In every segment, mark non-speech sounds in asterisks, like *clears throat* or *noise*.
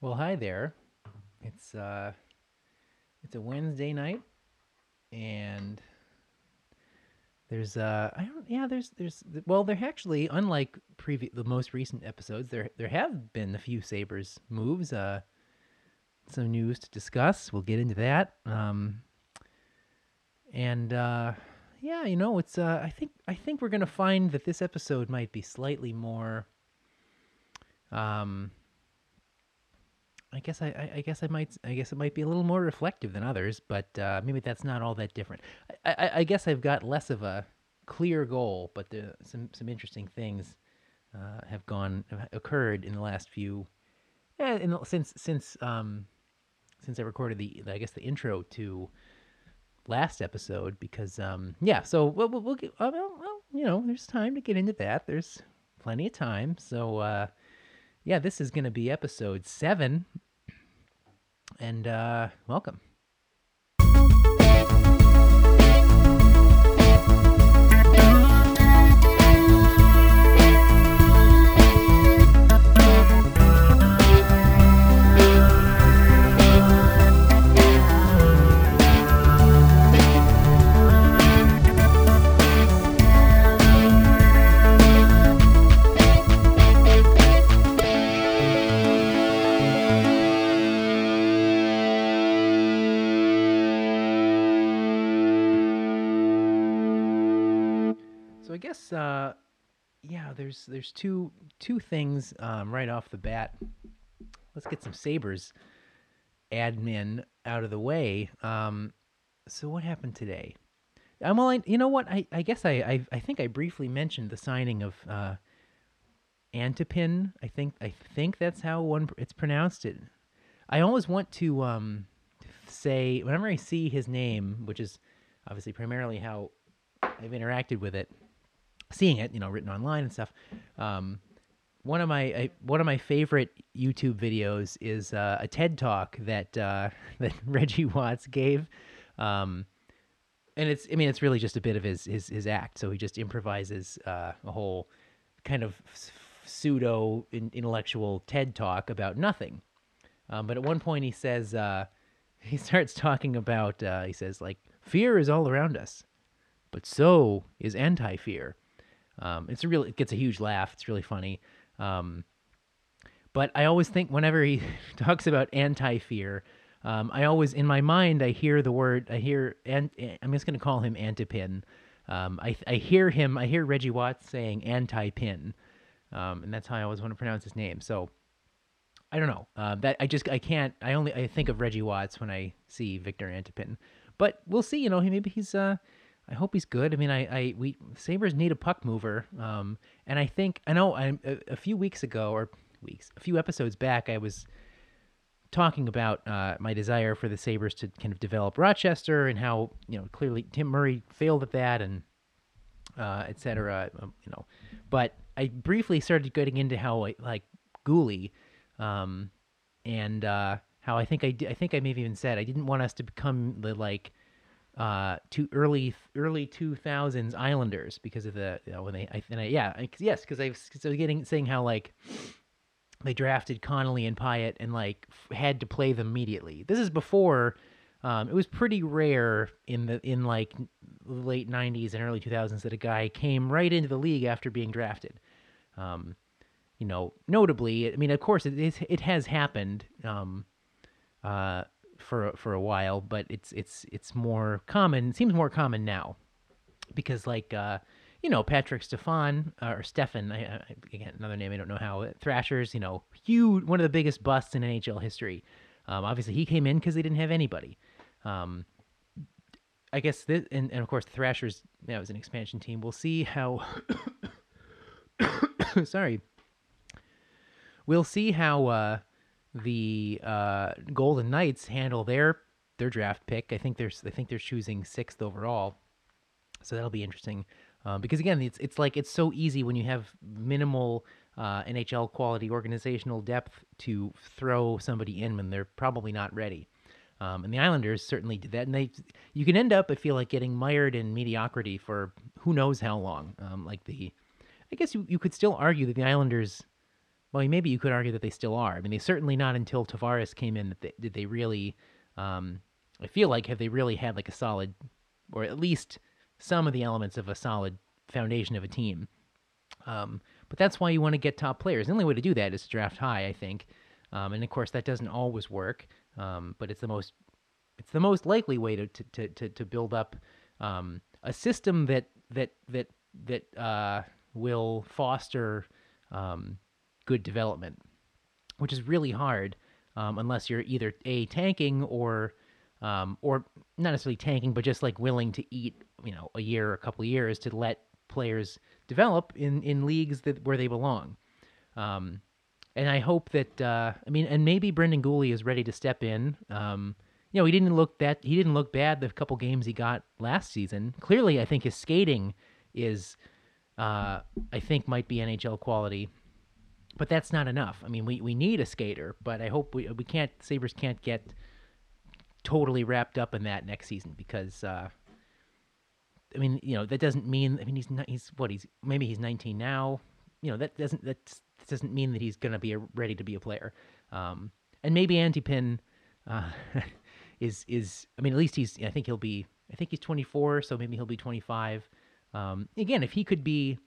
Well, hi there. It's uh it's a Wednesday night and there's uh I don't yeah, there's there's well, there actually unlike previous the most recent episodes, there there have been a few Sabres moves, uh some news to discuss. We'll get into that. Um and uh yeah, you know, it's uh I think I think we're going to find that this episode might be slightly more um I guess I, I, I guess I might I guess it might be a little more reflective than others, but uh, maybe that's not all that different. I, I, I guess I've got less of a clear goal, but the, some some interesting things uh, have gone have occurred in the last few, eh, the, since since um since I recorded the I guess the intro to last episode because um yeah so we'll we'll, we'll get uh, well, well you know there's time to get into that there's plenty of time so uh yeah, this is going to be episode seven. And uh, welcome. I guess uh, yeah, there's there's two two things um, right off the bat. Let's get some Sabres admin out of the way. Um, so what happened today? Um, well, I, you know what? I, I guess I, I I think I briefly mentioned the signing of uh, Antipin. I think I think that's how one it's pronounced. It. I always want to um, say whenever I see his name, which is obviously primarily how I've interacted with it, seeing it, you know, written online and stuff. Um, one of my I, one of my favorite YouTube videos is uh, a TED talk that uh, *laughs* that Reggie Watts gave, um, and it's I mean it's really just a bit of his his, his act. So he just improvises uh, a whole kind of pseudo intellectual TED talk about nothing. Um, but at one point he says uh, *laughs* he starts talking about uh, he says like fear is all around us, but so is anti-fear. Um, it's a real, it gets a huge laugh. It's really funny. Um, but I always think whenever he *laughs* talks about anti-fear, um, I always in my mind I hear the word I hear and I'm just gonna call him Antipin. Um, I I hear him I hear Reggie Watts saying anti-pin, um, and that's how I always want to pronounce his name. So I don't know uh, that I just I can't I only I think of Reggie Watts when I see Victor Antipin, but we'll see. You know, he maybe he's uh I hope he's good. I mean, I, I we Sabres need a puck mover, um, and I think I know I, a, a few weeks ago or weeks, a few episodes back, I was talking about uh, my desire for the Sabres to kind of develop Rochester and how you know clearly Tim Murray failed at that and uh, et cetera. Um, you know, but I briefly started getting into how like Guhle, um, and uh, how I think I I think I maybe even said I didn't want us to become the like uh, to early early two thousands Islanders because of the you know, when they I, and I, yeah I, yes because I was so getting saying how like they drafted Connolly and Pyatt and like f- had to play them immediately. This is before um, it was pretty rare in the in like late '90s and early 2000s that a guy came right into the league after being drafted. Um, you know, notably, I mean, of course, it it has happened. Um, uh, for for a while, but it's it's it's more common. Seems more common now because like uh, you know Patrik Stefan uh, or Stefan I, I, again another name I don't know how Thrashers you know huge one of the biggest busts in NHL history. Um, obviously he came in because they didn't have anybody. Um, I guess this and, and of course the Thrashers that was an expansion team. We'll see how. *coughs* *coughs* sorry. We'll see how uh, the uh, Golden Knights handle their their draft pick. I think they're I think they're choosing sixth overall, so that'll be interesting. Um, because again, it's it's like it's so easy when you have minimal uh, NHL quality organizational depth to throw somebody in when they're probably not ready. Um, and the Islanders certainly did that, and they you can end up I feel like getting mired in mediocrity for who knows how long. Um, like the, I guess you, you could still argue that the Islanders well, maybe you could argue that they still are. I mean, they certainly not until Tavares came in that they, did they really. Um, I feel like have they really had like a solid, or at least some of the elements of a solid foundation of a team. Um, but that's why you want to get top players. The only way to do that is to draft high, I think. Um, and of course, that doesn't always work. Um, but it's the most it's the most likely way to to to, to build up um, a system that that that that uh, will foster um, good development, which is really hard um, unless you're either a tanking or um, or not necessarily tanking, but just like willing to eat, you know, a year or a couple years to let players develop in in leagues that where they belong. Um, and I hope that uh, I mean, and maybe Brendan Guhle is ready to step in. Um, you know, he didn't look that he didn't look bad the couple games he got last season. Clearly, I think his skating is, uh, I think, might be NHL quality. But that's not enough. I mean, we, we need a skater, but I hope we we can't Sabres can't get totally wrapped up in that next season because uh, I mean, you know, that doesn't mean I mean he's not he's what he's maybe he's 19 now. You know, that doesn't that's doesn't mean that he's going to be a, ready to be a player. Um, and maybe Antipin uh, *laughs* is is I mean at least he's I think he'll be I think he's 24, so maybe he'll be 25. Um, again, if he could be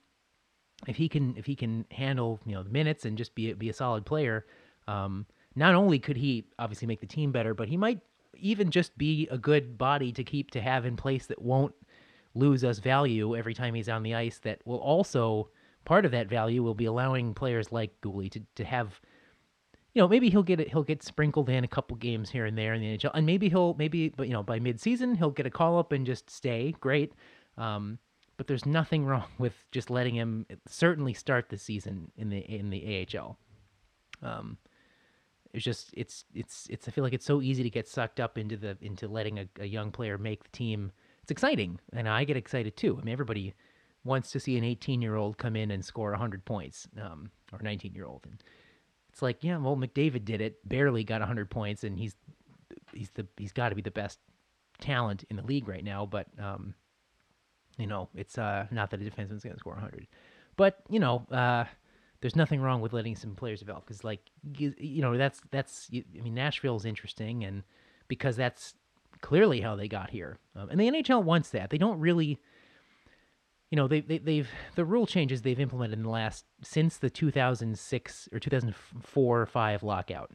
if he can if he can handle you know the minutes and just be be a solid player, um, not only could he obviously make the team better, but he might even just be a good body to keep to have in place that won't lose us value every time he's on the ice. That will also part of that value will be allowing players like Guhle to, to have you know maybe he'll get it he'll get sprinkled in a couple games here and there in the NHL and maybe he'll maybe but you know by midseason he'll get a call up and just stay great um, but there's nothing wrong *laughs* with just letting him certainly start the season in the in the AHL um, it's just it's it's it's I feel like it's so easy to get sucked up into the into letting a, a young player make the team it's exciting and I get excited too I mean everybody wants to see an 18 year old come in and score 100 points, um, or 19 year old. And it's like, yeah, well, McDavid did it, barely got 100 points, and he's he's the he's got to be the best talent in the league right now. But um, you know, it's uh, not that a defenseman's going to score 100, but you know, uh, there's nothing wrong with letting some players develop because, like, you, you know, that's that's I mean, Nashville's interesting, and because that's clearly how they got here, um, and the NHL wants that. They don't really you know they, they they've the rule changes they've implemented in the last since the 2006 or 2004 or 5 lockout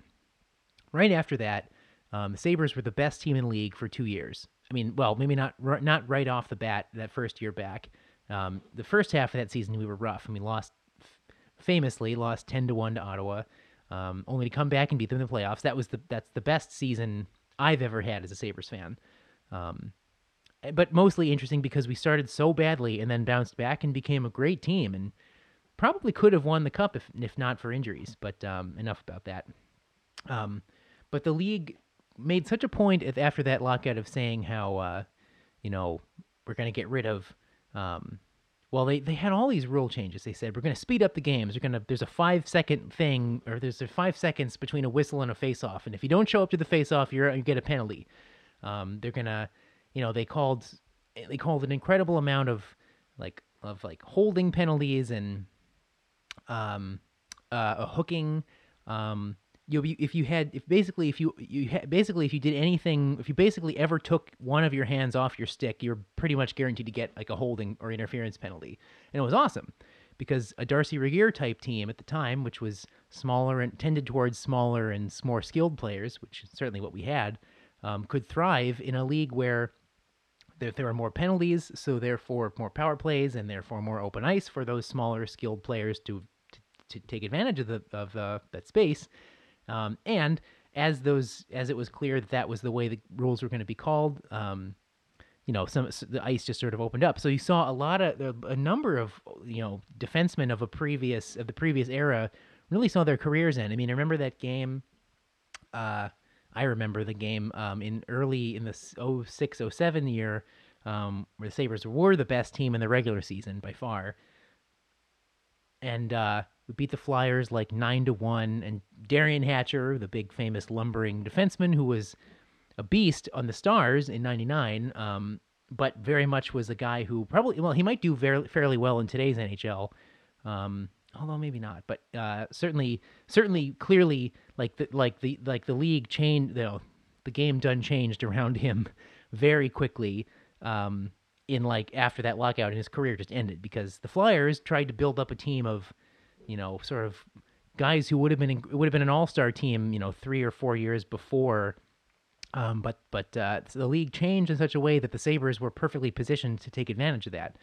right after that um, the sabres were the best team in the league for two years i mean well maybe not not right off the bat that first year back um, the first half of that season we were rough and we lost famously lost 10 to 1 to ottawa um, only to come back and beat them in the playoffs that was the that's the best season i've ever had as a sabres fan um, but mostly interesting because we started so badly and then bounced back and became a great team and probably could have won the cup if if not for injuries. But um, enough about that. Um, but the league made such a point after that lockout of saying how uh, you know we're going to get rid of. Um, well, they, they had all these rule changes. They said we're going to speed up the games. We're going to there's a five second thing, or there's a five seconds between a whistle and a face off, and if you don't show up to the face off, you're you get a penalty. Um, they're gonna you know, they called they called an incredible amount of like of like holding penalties and um uh hooking um you if you had if basically if you you ha- basically if you did anything if you basically ever took one of your hands off your stick you're pretty much guaranteed to get like a holding or interference penalty and it was awesome because a Darcy Regier type team at the time which was smaller and tended towards smaller and more skilled players which is certainly what we had um, could thrive in a league where there, there are more penalties, so therefore more power plays, and therefore more open ice for those smaller skilled players to to, to take advantage of the of uh, that space. Um, and as those as it was clear that that was the way the rules were going to be called, um, you know, some the ice just sort of opened up. So you saw a lot of a number of you know defensemen of a previous of the previous era really saw their careers end. I mean, I remember that game. Uh, I remember the game um, in early in the 06 07 year um, where the Sabres were the best team in the regular season by far. And uh, we beat the Flyers like 9 to 1. And Derian Hatcher, the big famous lumbering defenseman who was a beast on the Stars in 99, um, but very much was a guy who probably, well, he might do very, fairly well in today's NHL. Um, although maybe not, but uh, certainly, certainly, clearly, like the like the like the league changed. You know, the game done changed around him *laughs* very quickly. Um, in like after that lockout, and his career just ended because the Flyers tried to build up a team of, you know, sort of guys who would have been would have been an all star team, you know, three or four years before. Um, but but uh, the league changed in such a way that the Sabres were perfectly positioned to take advantage of that.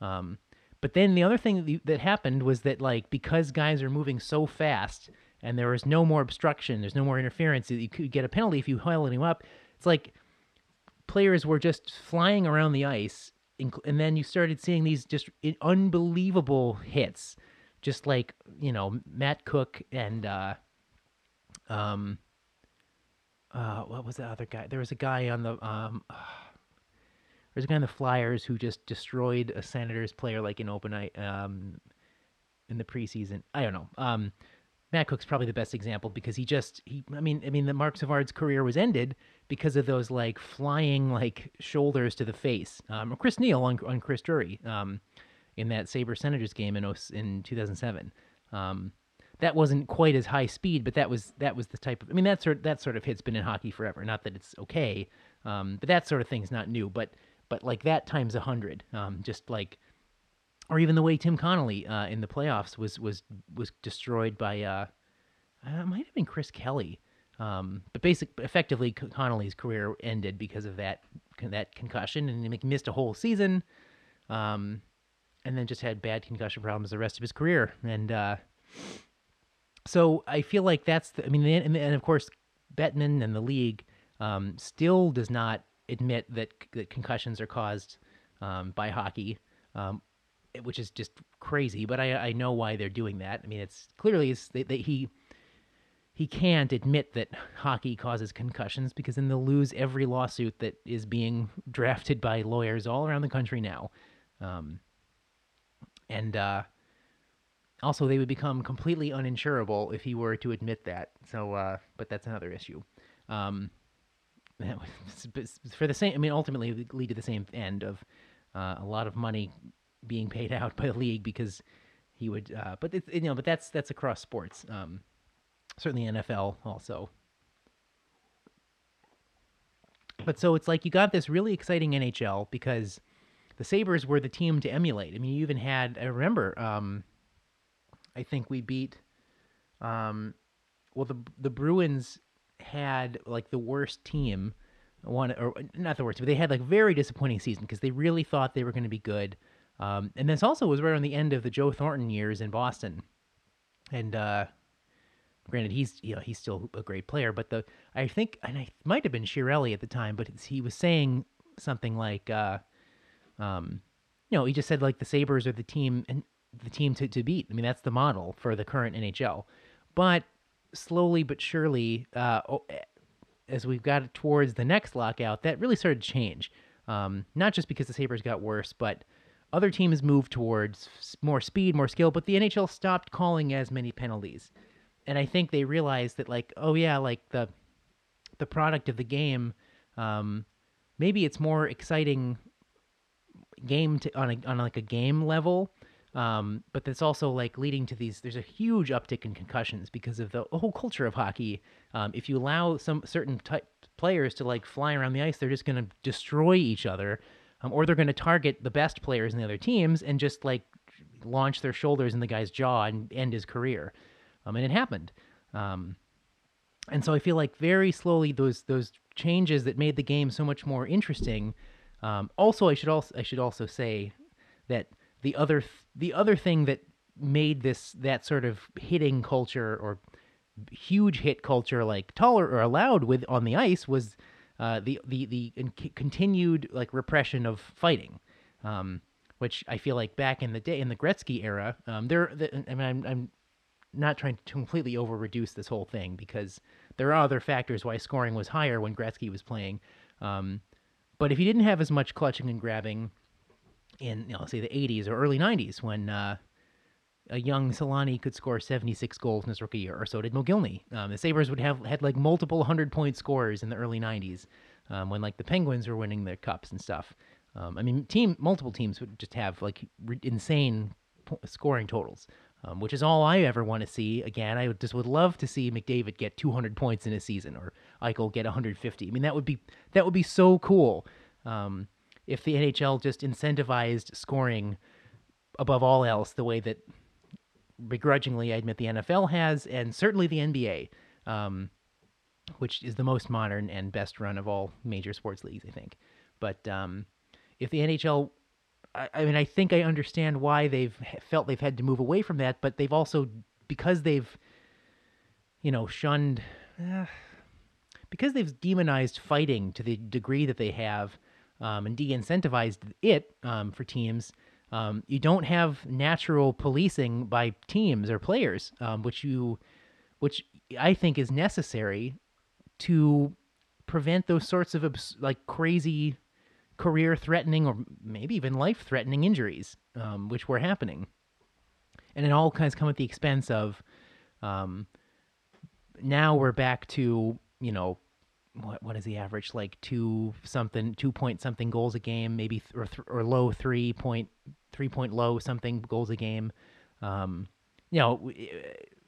Um, but then the other thing that, that happened was that like because guys are moving so fast and there was no more obstruction, there's no more interference, you could get a penalty if you held him up. It's like players were just flying around the ice, and then you started seeing these just unbelievable hits, just like you know Matt Cooke and uh, um, uh, what was the other guy? There was a guy on the um. *sighs* Uh, there's a guy on the Flyers who just destroyed a Senators player like in open night um, in the preseason. I don't know. Um, Matt Cooke's probably the best example because he just he. I mean, I mean, the Marc Savard's career was ended because of those like flying like shoulders to the face. Um, Chris Neil on on Chris Drury um, in that Sabre Senators game in in 2007. Um, that wasn't quite as high speed, but that was that was the type of. I mean, that sort that sort of hit's been in hockey forever. Not that it's okay, um, but that sort of thing's not new. But but like that times a hundred. Um, just like, or even the way Tim Connolly uh, in the playoffs was was was destroyed by. Uh, uh, might have been Chris Kelly. Um, but basic, effectively, Connolly's career ended because of that that concussion, and he missed a whole season, um, and then just had bad concussion problems the rest of his career. And uh, so I feel like that's, the, I mean, and, and of course, Bettman and the league um, still does not admit that, that concussions are caused um, by hockey, um, which is just crazy. But I, I know why they're doing that. I mean, it's clearly it's that he he can't admit that hockey causes concussions because then they'll lose every lawsuit that is being drafted by lawyers all around the country now. Um, and uh, also, they would become completely uninsurable if he were to admit that. So, uh, but that's another issue. Um, *laughs* for the same, I mean, ultimately lead to the same end of uh, a lot of money being paid *laughs* out by the league because he would. Uh, but it's, you know, but that's that's across sports. Um, certainly NFL also. But so it's like you got this really exciting NHL because the Sabres were the team to emulate. I mean, you even had I remember. Um, I think we beat. Um, well, the the Bruins had like the worst team, one or not the worst, but they had like very disappointing season because they really thought they were going to be good. Um, and this also was right on the end of the Joe Thornton years in Boston, and uh, granted he's you know he's still a great player, but the I think and I might have been Chiarelli at the time, but he was saying something like, uh, um, you know, he just said like the Sabres are the team and the team to, to beat. I mean, that's the model for the current NHL. But slowly but surely, uh, eh, as we've got towards the next lockout, that really started to change. Um, not just because the Sabres got worse, but other teams moved towards more speed, more skill, but the NHL stopped calling as many penalties. And I think they realized that, like, oh yeah, like the the product of the game, um, maybe it's more exciting game to on a, on like a game level um, but that's also like leading to these. There's a huge uptick in concussions because of the whole culture of hockey. Um, if you allow some certain type players to like fly around the ice, they're just going to destroy each other, um, or they're going to target the best players in the other teams and just like launch their shoulders in the guy's jaw and end his career. Um, and it happened. Um, and so I feel like very slowly those those changes that made the game so much more interesting. Um, also, I should also I should also say that the other th- the other thing that made this that sort of hitting culture or huge hit culture like taller or allowed with on the ice was uh, the the the continued like repression of fighting, um, which I feel like back in the day in the Gretzky era, um, there. The, I mean, I'm, I'm not trying to completely over reduce this whole thing because there are other factors why scoring was higher when Gretzky was playing. Um, but if he didn't have as much clutching and grabbing, in you know say the 80s or early 90s when uh, a young Selanne could score 76 goals in his rookie year, or so did Mogilny. Um, the Sabres would have had like multiple hundred point scores in the early 90s um, when like the Penguins were winning their cups and stuff. Um, I mean, team multiple teams would just have like re- insane scoring totals. Um, which is all I ever want to see. Again, I just would love to see McDavid get 200 points in a season or Eichel get 150. I mean, that would be that would be so cool um, if the NHL just incentivized scoring above all else the way that begrudgingly I admit the NFL has, and certainly the NBA, um, which is the most modern and best run of all major sports leagues, I think. But um, if the NHL I, I mean, I think I understand why they've felt they've had to move away from that, but they've also because they've, you know, shunned, uh, because they've demonized fighting to the degree that they have, um, and de-incentivized it um, for teams. Um, you don't have natural policing by teams or players, um, which you, which I think is necessary to prevent those sorts of like crazy career threatening or maybe even life threatening injuries, um, which were happening. And it all kinds come at the expense of um, now we're back to, you know, what what is the average? Like two something two point something goals a game maybe th- or th- or low three point three point low something goals a game. Um you know we,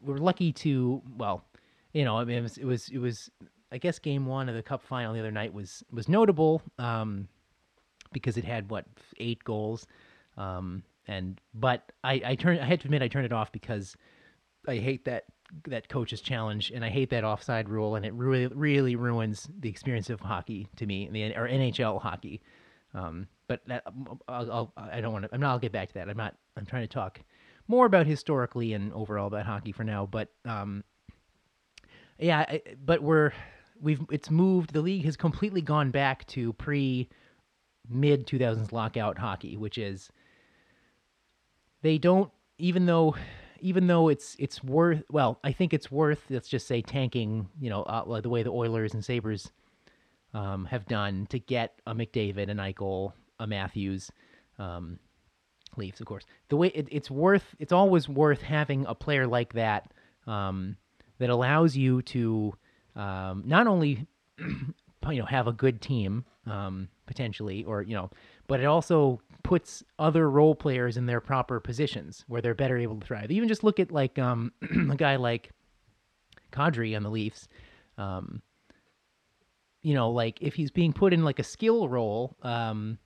we're lucky to well you know I mean it was, it was it was I guess game one of the cup final the other night was was notable. Um because it had what eight goals. Um, and but I I turned I had to admit I turned it off because I hate that that coach's challenge and I hate that offside rule and it really really ruins the experience of hockey to me the or NHL hockey. Um, but that, I'll, I'll I don't want to I'm not I'll get back to that. I'm not I'm trying to talk more about historically and overall about hockey for now. But um, yeah, but we're we've it's moved. The league has completely gone back to pre mid 2000s lockout hockey, which is they don't even though even though it's it's worth well, I think it's worth let's just say tanking, you know, uh, the way the Oilers and Sabres um, have done to get a McDavid, an Eichel, a Matthews, um, Leafs, of course. The way it, it's worth, it's always worth having a player like that um, that allows you to um, not only *clears throat* you know have a good team um, potentially, or you know, but it also puts other role players in their proper positions where they're better able to thrive. Even just look at like um, *clears throat* a guy like Kadri on the Leafs. Um, you know, like if he's being put in like a skill role, um,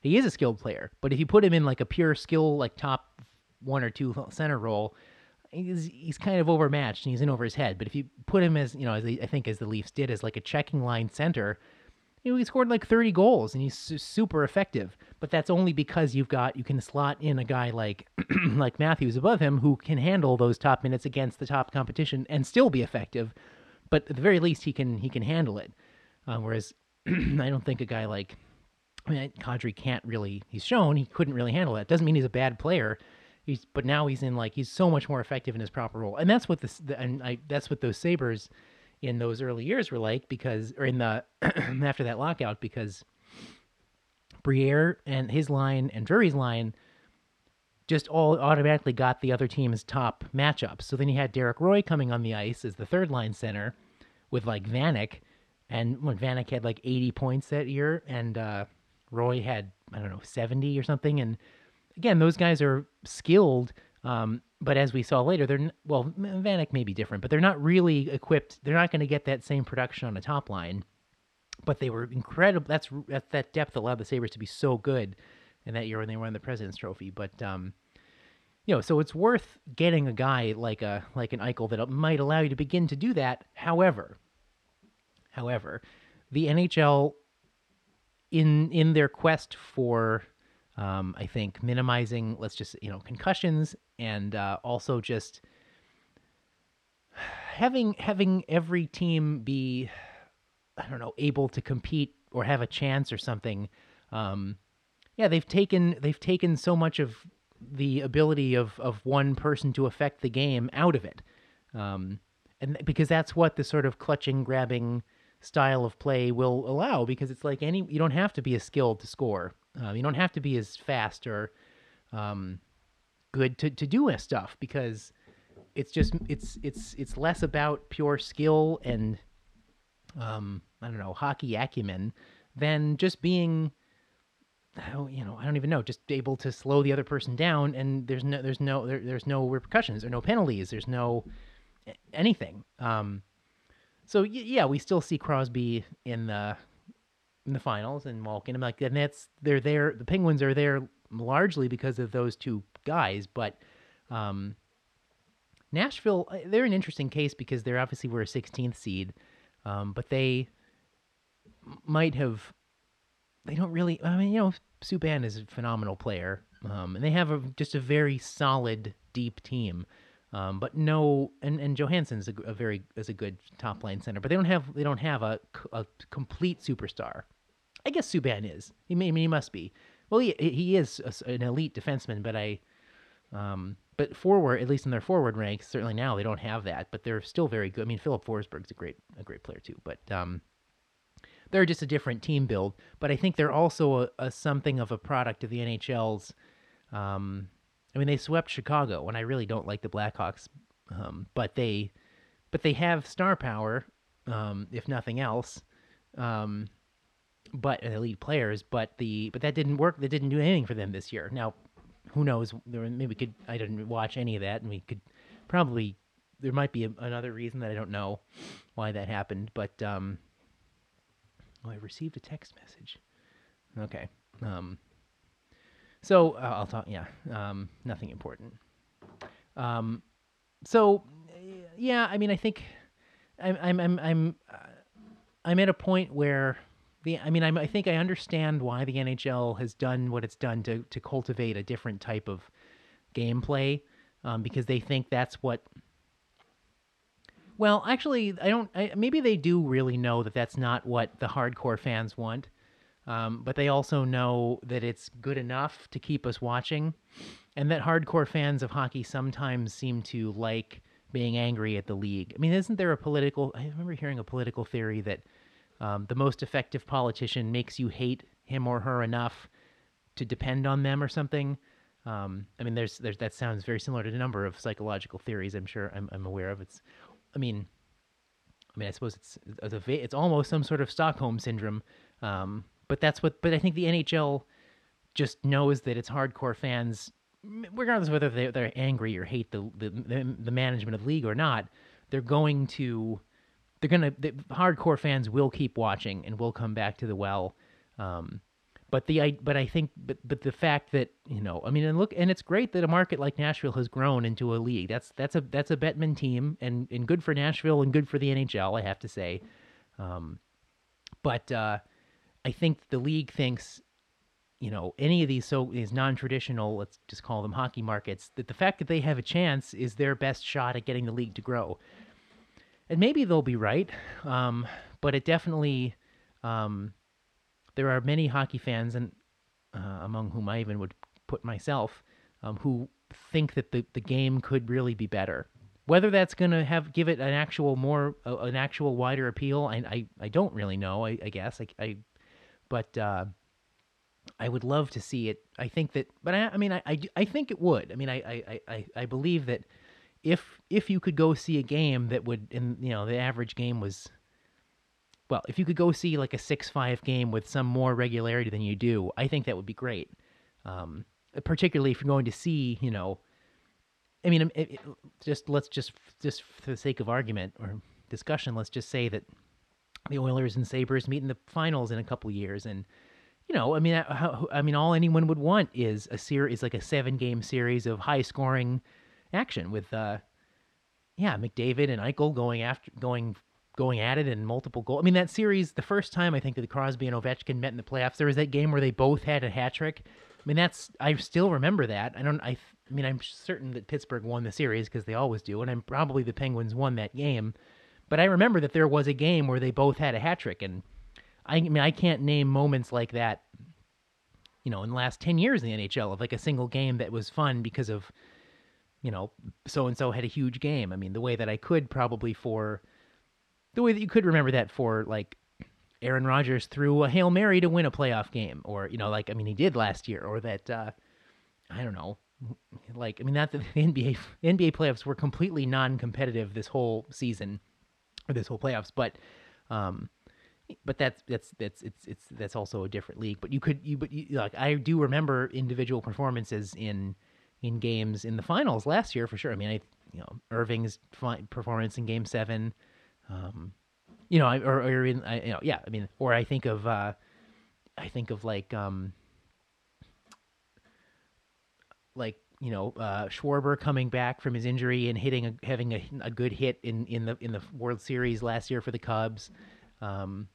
he is a skilled player. But if you put him in like a pure skill, like top one or two center role, he's he's kind of overmatched and he's in over his head. But if you put him as you know, as I think as the Leafs did, as like a checking line center, you know, he scored like 30 goals and he's su- super effective. But that's only because you've got you can slot in a guy like *clears throat* like Matthews above him who can handle those top minutes against the top competition and still be effective. But at the very least, he can he can handle it. Uh, whereas *clears throat* I don't think a guy like I mean, Kadri can't really. He's shown he couldn't really handle that. Doesn't mean he's a bad player. He's but now he's in like he's so much more effective in his proper role, and that's what this the, and I that's what those Sabres in those early years were like because or in the *clears throat* after that lockout because Briere and his line and Drury's line just all automatically got the other team's top matchups. So then you had Derek Roy coming on the ice as the third line center with like Vanek, and when Vanek had like 80 points that year, and uh, Roy had I don't know 70 or something, and again those guys are skilled um, but as we saw later, they're well, Vanek may be different, but they're not really equipped. They're not going to get that same production on a top line. But they were incredible. That's that, depth allowed the Sabres to be so good in that year when they won the President's Trophy. But um, you know, so it's worth getting a guy like a like an Eichel that might allow you to begin to do that. However, however, the NHL in in their quest for um, I think minimizing, let's just you know, concussions and uh, also just having having every team be, I don't know, able to compete or have a chance or something. Um, yeah, they've taken they've taken so much of the ability of of one person to affect the game out of it, um, and because that's what the sort of clutching, grabbing style of play will allow. Because it's like any you don't have to be as skilled to score. Um, you don't have to be as fast or um, good to, to do stuff because it's just it's it's it's less about pure skill and um, I don't know hockey acumen than just being you know I don't even know just able to slow the other person down and there's no there's no there, there's no repercussions or no penalties there's no anything. Um so yeah we still see Crosby in the in the finals and Malkin I'm like and that's they're there the Penguins are there largely because of those two guys but um Nashville uh, they're an interesting case because they're obviously were a 16th seed um but they might have they don't really. I mean, you know, Subban is a phenomenal player, um, and they have a, just a very solid, deep team. Um, but no, and and Johansen's a, a, very is a good top line center, but they don't have they don't have a, a complete superstar. I guess Subban is. He may, I mean, he must be. Well, he he is a, an elite defenseman, but I, um, but forward at least in their forward ranks, certainly now they don't have that, but they're still very good. I mean, Filip Forsberg's a great a great player too, but um, they're just a different team build, but I think they're also a, a something of a product of the NHL's. Um, I mean, they swept Chicago, and I really don't like the Blackhawks, um, but they, but they have star power, um, if nothing else, um, but elite players. But the but that didn't work. That didn't do anything for them this year. Now, who knows? There maybe we could. I didn't watch any of that, and we could probably there might be a, another reason that I don't know why that happened, but um, Oh, I received a text message. Okay. Um, so uh, I'll talk. Yeah. Um, nothing important. Um, so yeah, I mean, I think I'm I'm I'm I'm uh, I'm at a point where the I mean I'm, I think I understand why the NHL has done what it's done to to cultivate a different type of gameplay um, because they think that's what well, actually, I don't. I, maybe they do really know that that's not what the hardcore fans want, um, but they also know that it's good enough to keep us watching, and that hardcore fans of hockey sometimes seem to like being angry at the league. I mean, isn't there a political? I remember hearing a political theory that um, the most effective politician makes you hate him or her enough to depend on them or something. Um, I mean, there's, there's that sounds very similar to a number of psychological theories. I'm sure I'm, I'm aware of. It's I mean, I mean, I suppose it's it's, almost some sort of Stockholm syndrome. Um, but that's what. But I think the NHL just knows that it's hardcore fans, regardless of whether they, they're angry or hate the, the the management of the league or not. They're going to, they're gonna. The hardcore fans will keep watching and will come back to the well. Um, but the I but I think but but the fact that you know I mean and look and it's great that a market like Nashville has grown into a league. That's that's a that's a Bettman team and and good for Nashville and good for the NHL. I have to say, um, but uh, I think the league thinks you know any of these so these non-traditional let's just call them hockey markets that the fact that they have a chance is their best shot at getting the league to grow and maybe they'll be right um, but it definitely um, there are many hockey fans, and uh, among whom I even would put myself, um, who think that the, the game could really be better. Whether that's going to have give it an actual more uh, an actual wider appeal, I, I, I don't really know. I, I guess I, I but uh, I would love to see it. I think that, but I, I mean, I, I, I think it would. I mean, I, I, I, I believe that if if you could go see a game that would, and you know, the average game was well, if you could go see like a six-five game with some more regularity than you do, I think that would be great. Um, particularly if you're going to see, you know, I mean, it, it, just let's just just for the sake of argument or discussion, let's just say that the Oilers and Sabres meet in the finals in a couple years, and you know, I mean, I, I mean, all anyone would want is a series, like a seven-game series of high-scoring action with, uh, yeah, McDavid and Eichel going after going going at it and multiple goals. I mean, that series, the first time I think that Crosby and Ovechkin met in the playoffs, there was that game where they both had a hat trick. I mean, that's I still remember that. I don't. I, I mean, I'm certain that Pittsburgh won the series because they always do, and I'm probably the Penguins won that game. But I remember that there was a game where they both had a hat trick, and I, I mean, I can't name moments like that. You know, in the last ten years in the NHL of like a single game that was fun because of, you know, so and so had a huge game. I mean, the way that I could probably for the way that you could remember that for like Aaron Rodgers threw a Hail Mary to win a playoff game, or you know, like I mean, he did last year, or that uh, I don't know, like I mean, that *laughs* the NBA NBA playoffs were completely non-competitive this whole season or this whole playoffs, but um, but that's that's that's it's it's that's also a different league. But you could you but you, like I do remember individual performances in in games in the finals last year for sure. I mean, I you know Irving's performance in Game Seven, um, you know, I, or, or in I, you know yeah, I mean, or I think of uh, I think of like um, like you know uh, Schwarber coming back from his injury and hitting a, having a, a good hit in, in the in the World Series last year for the Cubs. Um,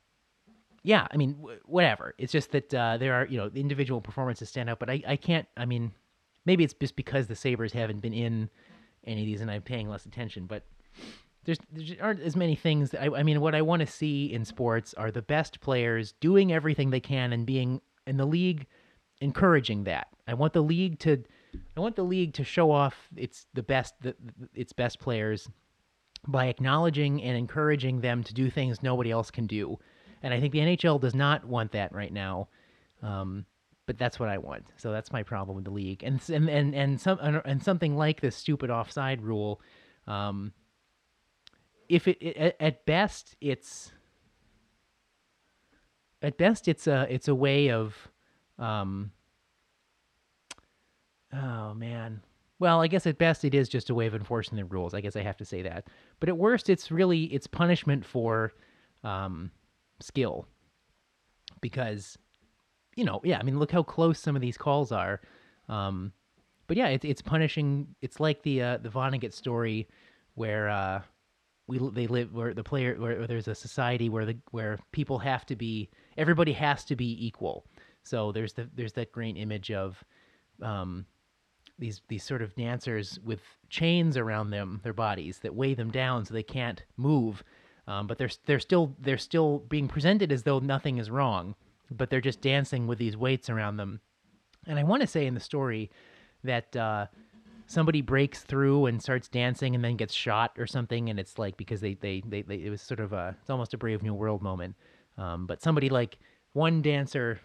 yeah, I mean, w- whatever. It's just that uh, there are you know individual performances stand out, but I, I can't. I mean, maybe it's just because the Sabres haven't been in any of these and I'm paying less attention, but there's there aren't as many things. I, I mean, what I want to see in sports are the best players doing everything they can and being in the league encouraging that. I want the league to I want the league to show off its the best the, its best players by acknowledging and encouraging them to do things nobody else can do. And I think the NHL does not want that right now. Um, but that's what I want. So that's my problem with the league. And and and and some and something like this stupid offside rule. Um, if it, it at best it's at best it's a it's a way of um, oh man well i guess at best it is just a way of enforcing the rules i guess i have to say that but at worst it's really it's punishment for um, skill because you know yeah i mean look how close some of these calls are. Um, but yeah it's, it's punishing. It's like the uh, the vonnegut story where uh, we they live where the player where, where there's a society where the where people have to be everybody has to be equal. So there's the there's that great image of um, these these sort of dancers with chains around them their bodies that weigh them down so they can't move. Um, but they're they're still they're still being presented as though nothing is wrong but they're just dancing with these weights around them and i want to say in the story that uh, somebody breaks through and starts dancing and then gets shot or something and it's like because they they, they, they it was sort of a it's almost a brave new world moment um, but somebody like one dancer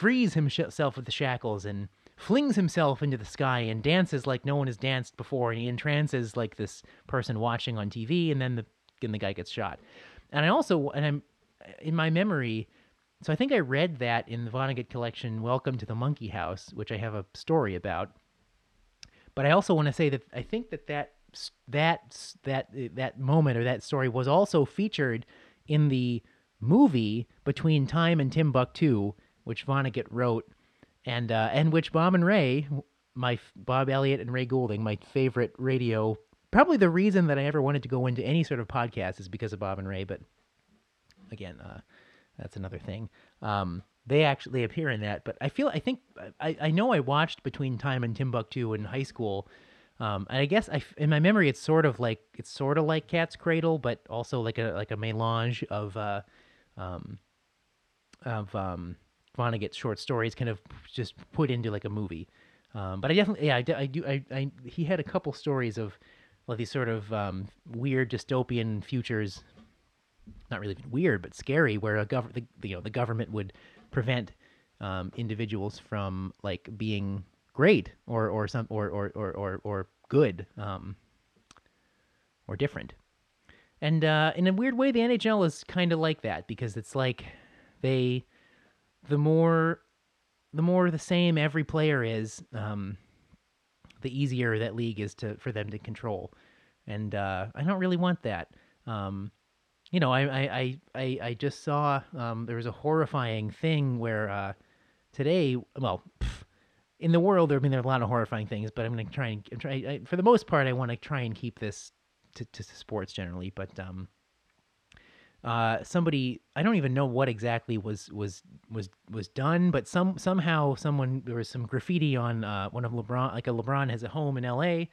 frees himself with the shackles and flings himself into the sky and dances like no one has danced before, and he entrances like this person watching on TV, and then the and the guy gets shot. And I also and I'm in my memory. So I think I read that in the Vonnegut collection, "Welcome to the Monkey House," which I have a story about. But I also want to say that I think that that that that that moment or that story was also featured in the movie between Time and Timbuktu, which Vonnegut wrote and uh, and which Bob and Ray, my Bob Elliott and Ray Goulding, my favorite radio. Probably the reason that I ever wanted to go into any sort of podcast is because of Bob and Ray. But again, uh, that's another thing. Um, they actually appear in that, but I feel I think I, I know I watched Between Time and Timbuktu in high school. Um, and I guess I, in my memory, it's sort of like it's sort of like Cat's Cradle, but also like a like a melange of uh, um, of um, Vonnegut short stories kind of just put into like a movie. Um, but I definitely, yeah, I, I do. I, I, he had a couple stories of like these sort of um, weird dystopian futures. Not really weird, but scary, where a gov- the, you know the government would prevent um, individuals from like being great or or some or or or or, or good um, or different. And uh, in a weird way, the NHL is kind of like that because it's like they the more the more the same every player is, um, the easier that league is to for them to control. And uh, I don't really want that. Um, you know, I I I I just saw um, there was a horrifying thing where uh, today, well, pff, in the world, I mean there are a lot of horrifying things, but I'm going to try and I'm try I, for the most part, I want to try and keep this to, to sports generally, but um, uh, somebody I don't even know what exactly was was was was done, but some somehow someone there was some graffiti on uh, one of LeBron like a LeBron has a home in L.A.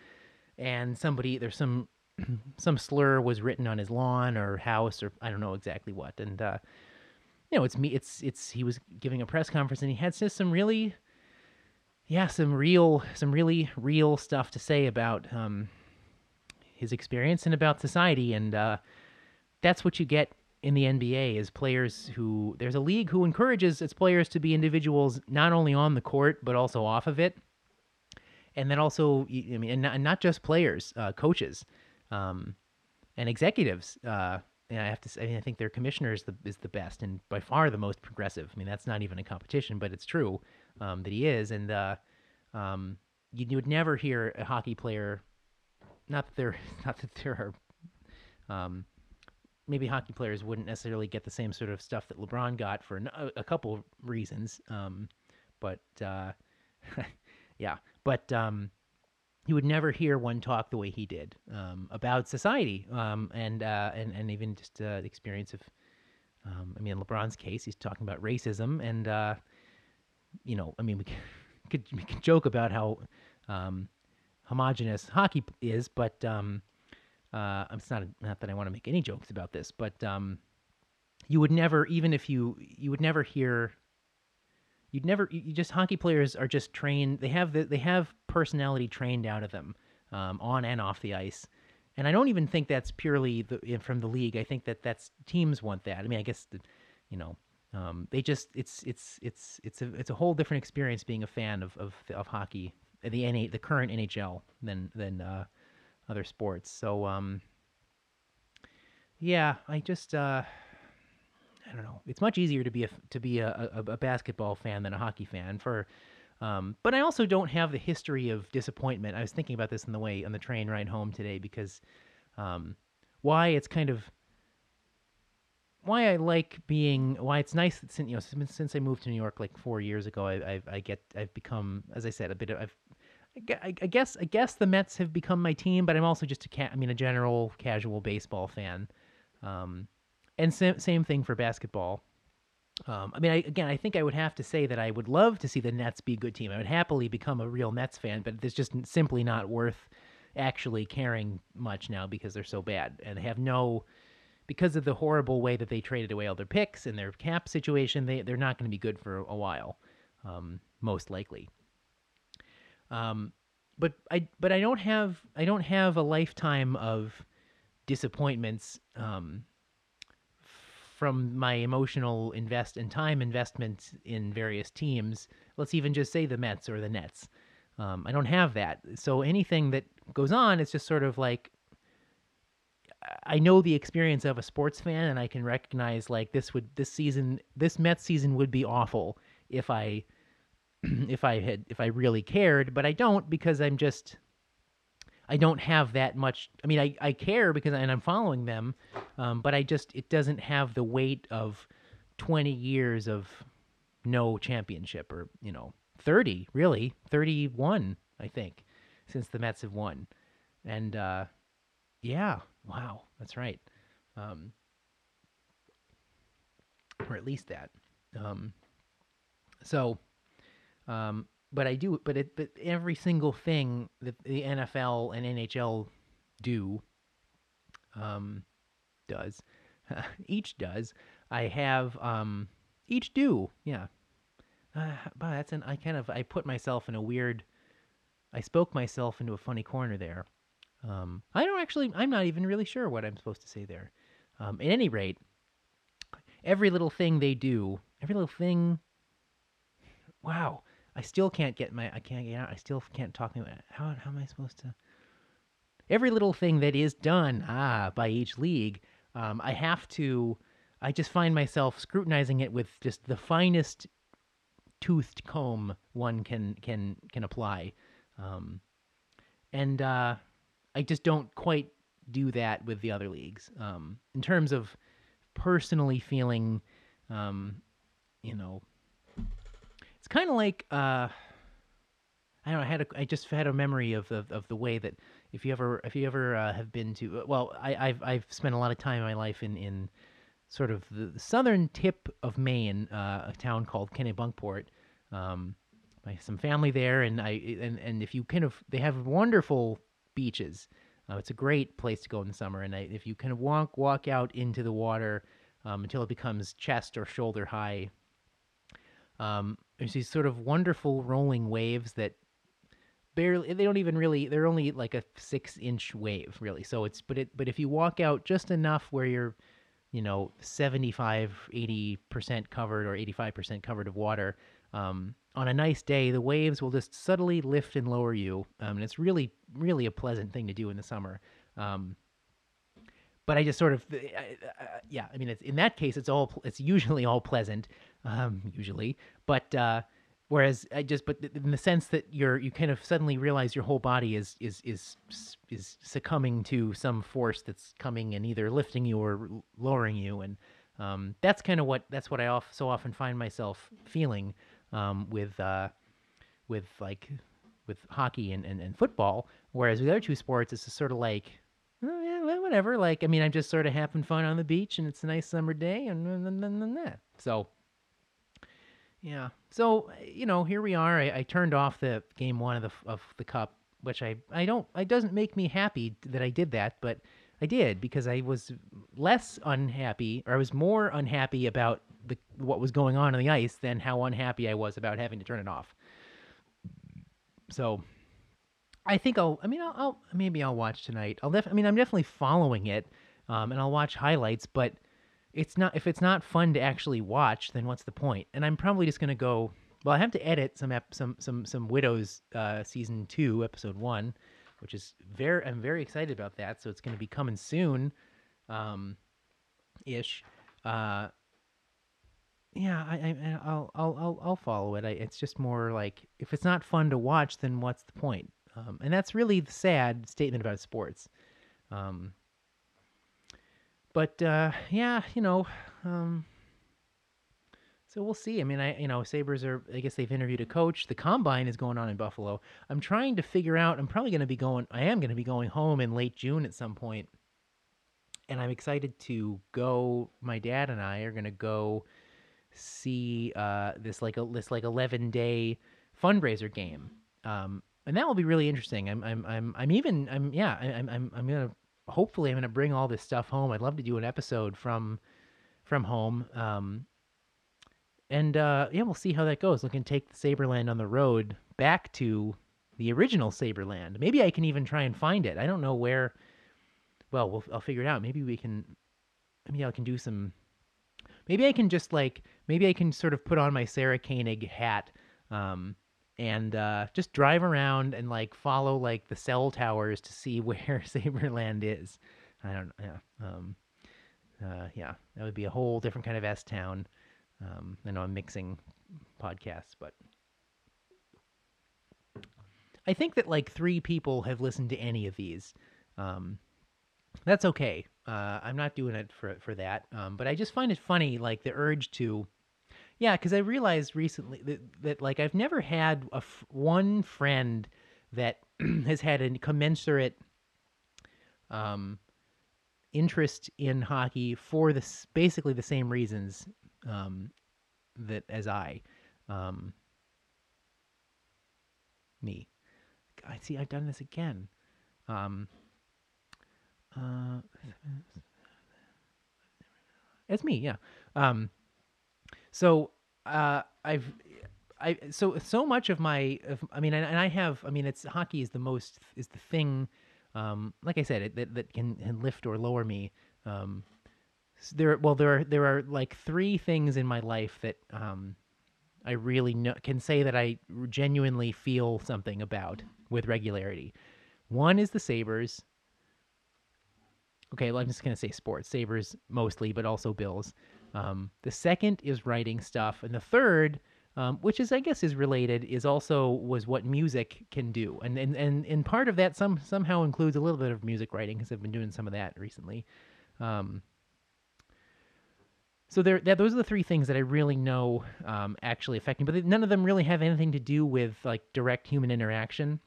and somebody there's some *clears throat* some slur was written on his lawn or house or I don't know exactly what, and uh, you know it's me it's it's he was giving a press conference and he had some really yeah some real some really real stuff to say about um, his experience and about society. And. Uh, that's what you get in the NBA is players who there's a league who encourages its players to be individuals not only on the court but also off of it, and then also I mean and not, and not just players, uh, coaches, um, and executives. Uh, and I have to say, I, mean, I think their commissioner is the is the best and by far the most progressive. I mean, that's not even a competition, but it's true um, that he is. And uh, um, you, you, would never hear a hockey player. Not that there, *laughs* not that there are. Um, maybe hockey players wouldn't necessarily get the same sort of stuff that LeBron got for a, a couple reasons. Um, but uh, *laughs* yeah, but um, you would never hear one talk the way he did um, about society um, and, uh, and and even just uh, the experience of. Um, I mean, in LeBron's case, he's talking about racism, and uh, you know, I mean, we *laughs* could we could joke about how um, homogenous hockey is, but um, uh, it's not not that I want to make any jokes about this, but um, you would never, even if you you would never hear you'd never you just hockey players are just trained they have the, they have personality trained out of them um, on and off the ice. And i don't even think that's purely the, from the league. I think that that's teams want that. I mean i guess the, you know um, they just it's it's it's it's a it's a whole different experience being a fan of of, of hockey the NA, the current NHL than than uh, other sports. So um yeah i just uh I don't know. It's much easier to be a to be a, a, a basketball fan than a hockey fan. For, um, but I also don't have the history of disappointment. I was thinking about this on the way on the train ride home today because, um, why it's kind of why I like being why it's nice that since you know since, since I moved to New York like four years ago, I, I've I get I've become as I said a bit of I've I guess I guess the Mets have become my team, but I'm also just a cat. I mean, a general casual baseball fan. Um, and same, same thing for basketball. Um, I mean, I, again, I think I would have to say that I would love to see the Nets be a good team. I would happily become a real Nets fan, but it's just simply not worth actually caring much now because they're so bad and they have no because of the horrible way that they traded away all their picks and their cap situation. They they're not going to be good for a while, um, most likely. Um, but I but I don't have I don't have a lifetime of disappointments. Um, from my emotional invest and time investments in various teams, let's even just say the Mets or the Nets. Um, I don't have that. So anything that goes on, it's just sort of like I know the experience of a sports fan, and I can recognize like this would this season, this Mets season would be awful if I *clears throat* if I had if I really cared, but I don't because I'm just I don't have that much. I mean, I, I care because and I'm following them, um, but I just it doesn't have the weight of 20 years of no championship or you know 30 really 31 I think since the Mets have won, and uh, yeah, wow, that's right, um, or at least that. Um, so, um, but I do, but it, but every single thing that the NFL and NHL do, um, does, *laughs* each does. I have, um, each do, yeah. Uh, but that's an I kind of I put myself in a weird, I spoke myself into a funny corner there. Um, I don't actually, I'm not even really sure what I'm supposed to say there. Um, at any rate, every little thing they do, every little thing. Wow, I still can't get my I can't get out. I still can't talk. How how am I supposed to? Every little thing that is done ah by each league, um, I have to. I just find myself scrutinizing it with just the finest toothed comb one can can can apply, um, and uh, I just don't quite do that with the other leagues um, in terms of personally feeling, um, you know, it's kind of like uh, I don't know. I had a, I just had a memory of, of, of the way that if you ever if you ever uh, have been to well, I, I've I've spent a lot of time in my life in in sort of the, southern tip of Maine, uh, a town called Kennebunkport. Um, have some family there, and I and and if you kind of they have wonderful beaches. Uh, it's a great place to go in the summer, and I, if you kind of walk walk out into the water um, until it becomes chest or shoulder high, um, there's these sort of wonderful rolling waves that barely they don't even really they're only like a six inch wave really. So it's but it but if you walk out just enough where you're you know 75 80% covered or 85% covered of water um, on a nice day the waves will just subtly lift and lower you. Um, and it's really really a pleasant thing to do in the summer. Um, but I just sort of, I, I, yeah. I mean, it's in that case, it's all it's usually all pleasant, um, usually. But uh, whereas I just, but in the sense that you're, you kind of suddenly realize your whole body is is is is succumbing to some force that's coming and either lifting you or lowering you, and um, that's kind of what that's what I off, so often find myself feeling um, with uh, with like with hockey and, and, and football. Whereas with the other two sports, it's just sort of like, oh, yeah, well, whatever. Like, I mean, I'm just sort of having fun on the beach and it's a nice summer day and, and, and, and that. So, yeah. So, you know, here we are. I, I turned off the game one of the, of the cup, which I, I don't, it doesn't make me happy that I did that, but I did because I was less unhappy or I was more unhappy about the, what was going on on the ice than how unhappy I was about having to turn it off. So I think I'll. I mean, I'll, I'll maybe I'll watch tonight. I'll def. I mean, I'm definitely following it, um, and I'll watch highlights. But it's not if it's not fun to actually watch, then what's the point? And I'm probably just gonna go. Well, I have to edit some ep- some some some Widows uh, season two episode one, which is very. I'm very excited about that. So it's gonna be coming soon, um, ish. Uh, yeah, I, I I'll I'll I'll I'll follow it. I, it's just more like if it's not fun to watch, then what's the point? Um, and that's really the sad statement about sports. Um, but uh, yeah, you know, um, so we'll see. I mean, I you know, Sabres are. I guess they've interviewed a coach. The combine is going on in Buffalo. I'm trying to figure out. I'm probably going to be going. I am going to be going home in late June at some point, and I'm excited to go. My dad and I are going to go see uh, this like a this like 11 day fundraiser game. Um, and that will be really interesting. I'm I'm I'm I'm even I'm yeah I'm I'm I'm gonna hopefully I'm gonna bring all this stuff home. I'd love to do an episode from from home. Um, and uh, yeah, we'll see how that goes. We can take the Saberland on the road back to the original Saberland. Maybe I can even try and find it. I don't know where. Well, we'll I'll figure it out. Maybe we can. Maybe I can do some Maybe I can just like maybe I can sort of put on my Sarah Koenig hat um, and uh, just drive around and like follow like the cell towers to see *laughs* where Saberland is. I don't yeah. Um, uh, yeah, that would be a whole different kind of S town. Um, I know I'm mixing podcasts, but I think that like three people have listened to any of these. Um, that's okay. Uh, I'm not doing it for for that. Um, but I just find it funny, like the urge to, yeah, because I realized recently that, that like I've never had a f- one friend that *clears throat* has had a commensurate um, interest in hockey for this basically the same reasons um, that as I. Um, me. I see. I've done this again. Um, uh, *laughs* it's me, yeah. Um, so uh, I've I so so much of my of, I mean and, and, I have I mean it's hockey is the most is the thing um, like I said it, that that can, can lift or lower me um, there well there are there are like three things in my life that um, I really know, can say that I genuinely feel something about with regularity. One is the Sabres, okay, well, I'm just to say sports, Sabres mostly, but also Bills. Um, the second is writing stuff. And the third, um, which is, I guess, is related, is also was what music can do. And, and, and, and part of that some, somehow includes a little bit of music writing because I've been doing some of that recently. Um, so there, that, those are the three things that I really know um, actually affect me, but none of them really have anything to do with like direct human interaction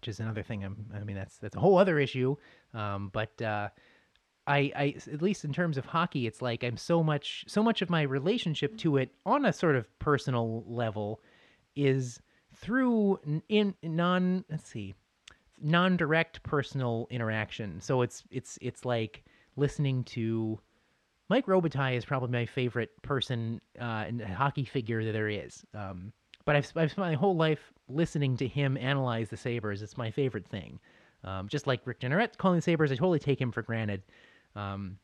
which is another thing. I'm, I mean, that's that's a whole other issue. Um, but uh, I, I, at least in terms of hockey, it's like I'm so much, so much of my relationship to it on a sort of personal level is through in non. Let's see, non-direct personal interaction. So it's it's it's like listening to Mike Robitaille is probably my favorite person uh, and hockey figure that there is. Um, but I've, I've spent my whole life listening to him analyze the Sabres. It's my favorite thing. Um, just like Rick Jeanneret calling the Sabres, I totally take him for granted. Um,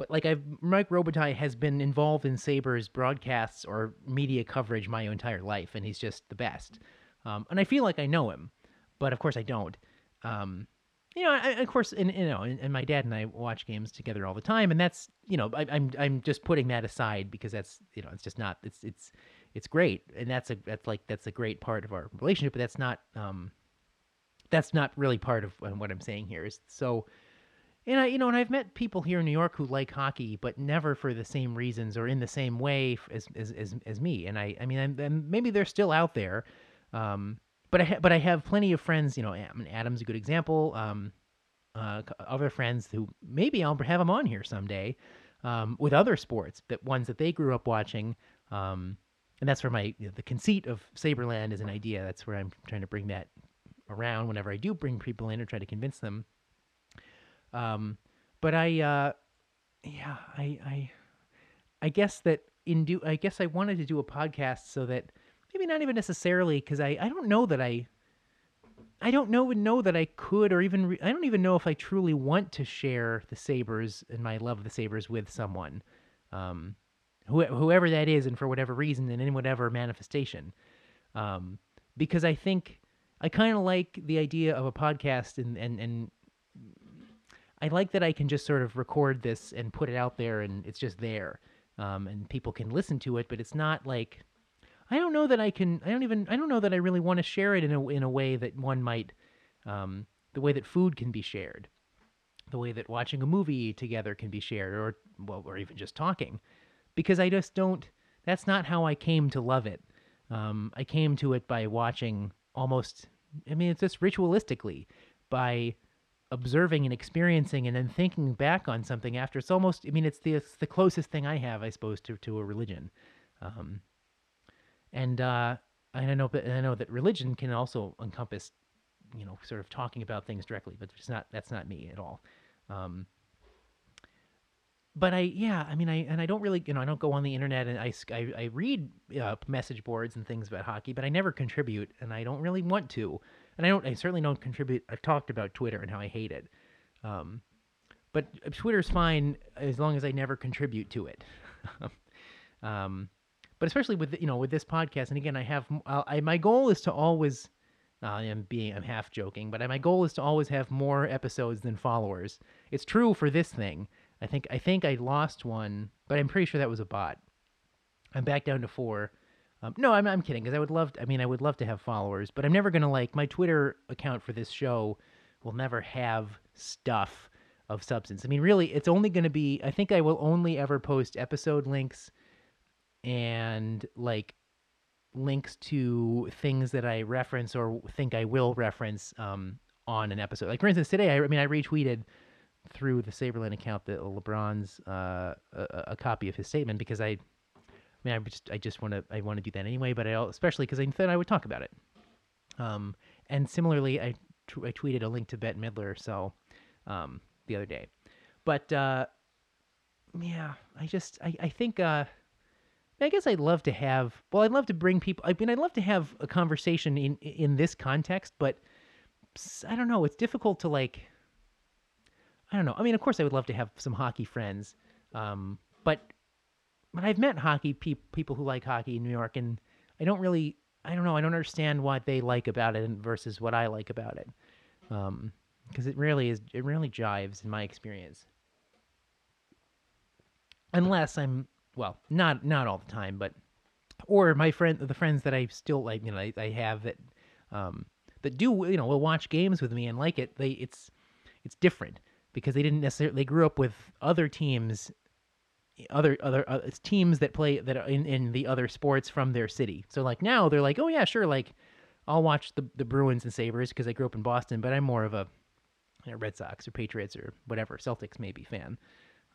but like I've Mike Robitaille has been involved in Sabres broadcasts or media coverage my entire life, and he's just the best. Um, and I feel like I know him, but of course I don't. Um, you know, I, of course, and you know, and, my dad and I watch games together all the time, and that's you know, I, I'm I'm just putting that aside because that's you know, it's just not it's it's it's great, and that's a that's like that's a great part of our relationship, but that's not um that's not really part of what I'm saying here. Is so. And I, you know, and I've met people here in New York who like hockey, but never for the same reasons or in the same way as as as, as me. And I, I mean, I'm, I'm, maybe they're still out there, um, but I ha- but I have plenty of friends. You know, Adam's a good example. Um, uh, other friends who maybe I'll have them on here someday um, with other sports, that ones that they grew up watching. Um, and that's where my you know, the conceit of Saberland is an idea. That's where I'm trying to bring that around whenever I do bring people in or try to convince them. Um, but I, uh, yeah, I, I, I guess that in do I guess I wanted to do a podcast so that maybe not even necessarily because I I don't know that I I don't know know that I could or even re- I don't even know if I truly want to share the Sabres and my love of the Sabres with someone, um, wh- whoever that is, and for whatever reason and in whatever manifestation, um, because I think I kind of like the idea of a podcast and and and I like that I can just sort of record this and put it out there and it's just there, um, and people can listen to it, but it's not like I don't know that I can. I don't even. I don't know that I really want to share it in a in a way that one might, um, the way that food can be shared, the way that watching a movie together can be shared, or well, or even just talking, because I just don't. That's not how I came to love it. Um, I came to it by watching almost. I mean, it's just ritualistically by observing and experiencing and then thinking back on something after. It's almost. I mean, it's the it's the closest thing I have, I suppose, to to a religion. Um, and uh, I know, but I know that religion can also encompass, you know, sort of talking about things directly, but it's not. That's not me at all. Um, but I, yeah, I mean, I and I don't really, you know, I don't go on the internet and I, I, I read uh, message boards and things about hockey, but I never contribute, and I don't really want to, and I don't, I certainly don't contribute. I've talked about Twitter and how I hate it, um, but Twitter's fine as long as I never contribute to it. *laughs* um, but especially with you know with this podcast and again i have I, my goal is to always uh, i'm being i'm half joking but my goal is to always have more episodes than followers it's true for this thing i think i think i lost one but i'm pretty sure that was a bot i'm back down to four um, no i'm, I'm kidding because i would love to, i mean i would love to have followers but i'm never gonna like my twitter account for this show will never have stuff of substance i mean really it's only gonna be i think i will only ever post episode links and like links to things that I reference or think I will reference um, on an episode. Like for instance, today I, I mean I retweeted through the Saberland account that LeBron's uh, a, a, copy of his statement because I, I mean I just I just want to I want to do that anyway, but I especially because I thought I would talk about it. Um, and similarly, I t- I tweeted a link to Bette Midler so um, the other day, but uh, yeah, I just I I think. Uh, I guess I'd love to have. Well, I'd love to bring people. I mean, I'd love to have a conversation in in this context, but I don't know. It's difficult to like. I don't know. I mean, of course, I would love to have some hockey friends, um, but but I've met hockey pe- people who like hockey in New York, and I don't really. I don't know. I don't understand what they like about it versus what I like about it, because um, it really is. It really jives in my experience. Unless I'm well, not not all the time, but or my friend, the friends that I still like, you know, I, I have that um, that do, you know, will watch games with me and like it. They it's it's different because they didn't necessarily they grew up with other teams other other uh, teams that play that are in, in the other sports from their city. So like now they're like, oh yeah, sure, like I'll watch the the Bruins and Sabres because I grew up in Boston, but I'm more of a you know, Red Sox or Patriots or whatever Celtics maybe fan.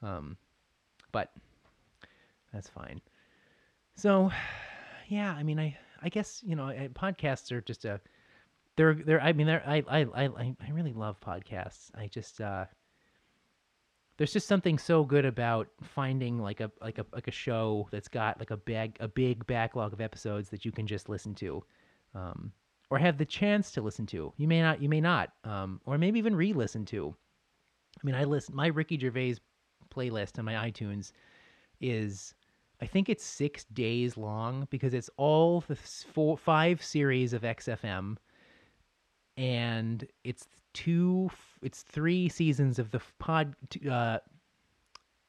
Um, but that's fine. So, yeah, I mean, I I guess you know, podcasts are just a they're they're. I mean, they're I I I I really love podcasts. I just uh, there's just something so good about finding like a like a like a show that's got like a bag a big backlog of episodes that you can just listen to. Um, or have the chance to listen to. You may not, you may not, um, or maybe even re-listen to. I mean, I listen my Ricky Gervais playlist on my iTunes is I think it's six days long because it's all the four, five series of XFM, and it's two. It's three seasons of the pod. Uh,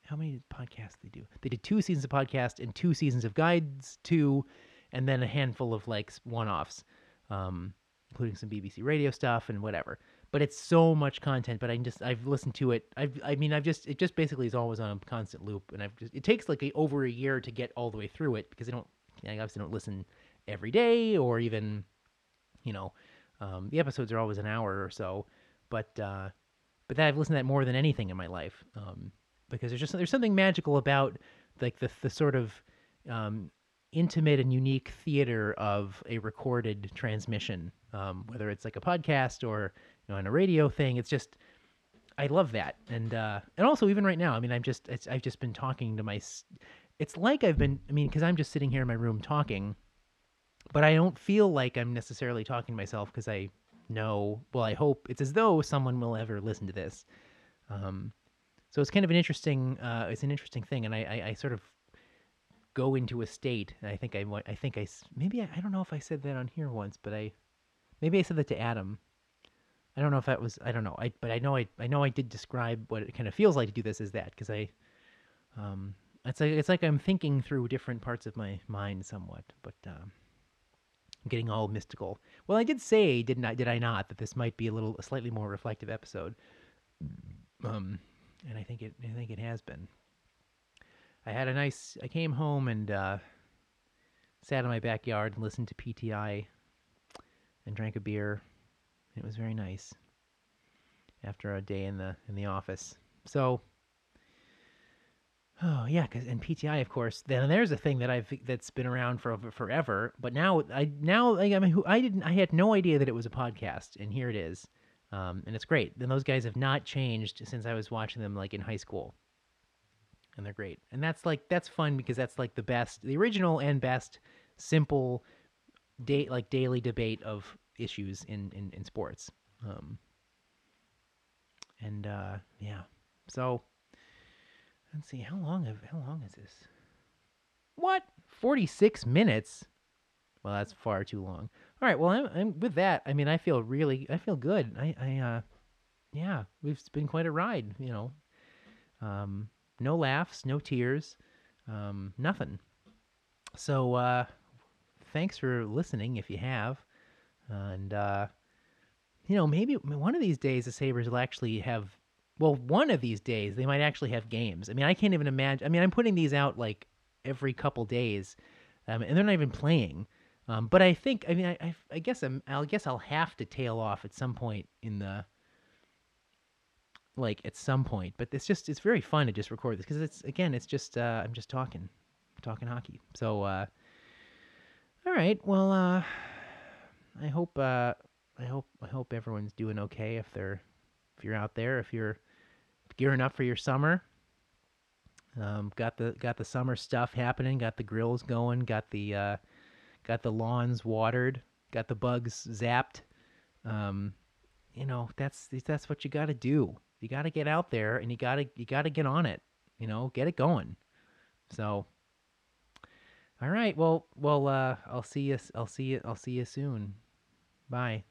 how many podcasts they do? They did two seasons of podcast and two seasons of guides, two, and then a handful of like one-offs, um, including some BBC radio stuff and whatever. But it's so much content. But I just I've listened to it. I've I mean I've just it just basically is always on a constant loop, and I've just it takes like a, over a year to get all the way through it because I don't I obviously don't listen every day or even you know um, the episodes are always an hour or so, but uh, but that I've listened to that more than anything in my life um, because there's just there's something magical about like the the sort of um, intimate and unique theater of a recorded transmission, um, whether it's like a podcast or you know on a radio thing. It's just I love that, and uh, and also even right now, I mean, I'm just I've just been talking to my. It's like I've been, I mean, because I'm just sitting here in my room talking, but I don't feel like I'm necessarily talking to myself because I know. Well, I hope it's as though someone will ever listen to this. Um, so it's kind of an interesting. Uh, it's an interesting thing, and I, I, I sort of go into a state. And I think I, I think I maybe I, I don't know if I said that on here once, but I maybe I said that to Adam. I don't know if that was I don't know. I but I know I I know I did describe what it kind of feels like to do this as that because I um it's like it's like I'm thinking through different parts of my mind somewhat, but um Getting all mystical. Well, I did say, didn't I? Did I not that this might be a little, a slightly more reflective episode? Um, and I think it, I think it has been. I had a nice. I came home and uh, sat in my backyard and listened to PTI, and drank a beer. It was very nice. After a day in the in the office, so. Oh yeah, because and PTI, of course. Then there's a thing that I've that's been around for forever. But now I now I, mean, who I didn't I had no idea that it was a podcast, and here it is, um, and it's great. And those guys have not changed since I was watching them like in high school, and they're great. And that's like that's fun because that's like the best, the original and best, simple, date like daily debate of issues in in, in sports. Um, and uh, yeah, so. Let's see how long have how long is this? What? 46 minutes? Well, that's far too long. All right, well, I'm, I'm with that. I mean, I feel really I feel good. I I uh yeah, we've been quite a ride, you know. Um no laughs, no tears, um nothing. So uh thanks for listening if you have. And uh you know, maybe one of these days the Sabres will actually have well, one of these days they might actually have games. I mean, I can't even imagine. I mean, I'm putting these out like every couple days, um, and they're not even playing. Um, but I think, I mean, I, I, I guess I'm, I'll guess I'll have to tail off at some point in the, like at some point. But it's just, it's very fun to just record this because it's again, it's just, uh, I'm just talking, talking hockey. So, uh, all right, well, uh, I hope, uh, I hope, I hope everyone's doing okay if they're, if you're out there, if you're gearing up for your summer. Um, got the got the summer stuff happening. Got the grills going. Got the uh, got the lawns watered. Got the bugs zapped. Um, you know that's that's what you got to do. You got to get out there and you got to you got to get on it. You know, get it going. So, all right. Well, well, uh, I'll see you. I'll see you. I'll see you soon. Bye.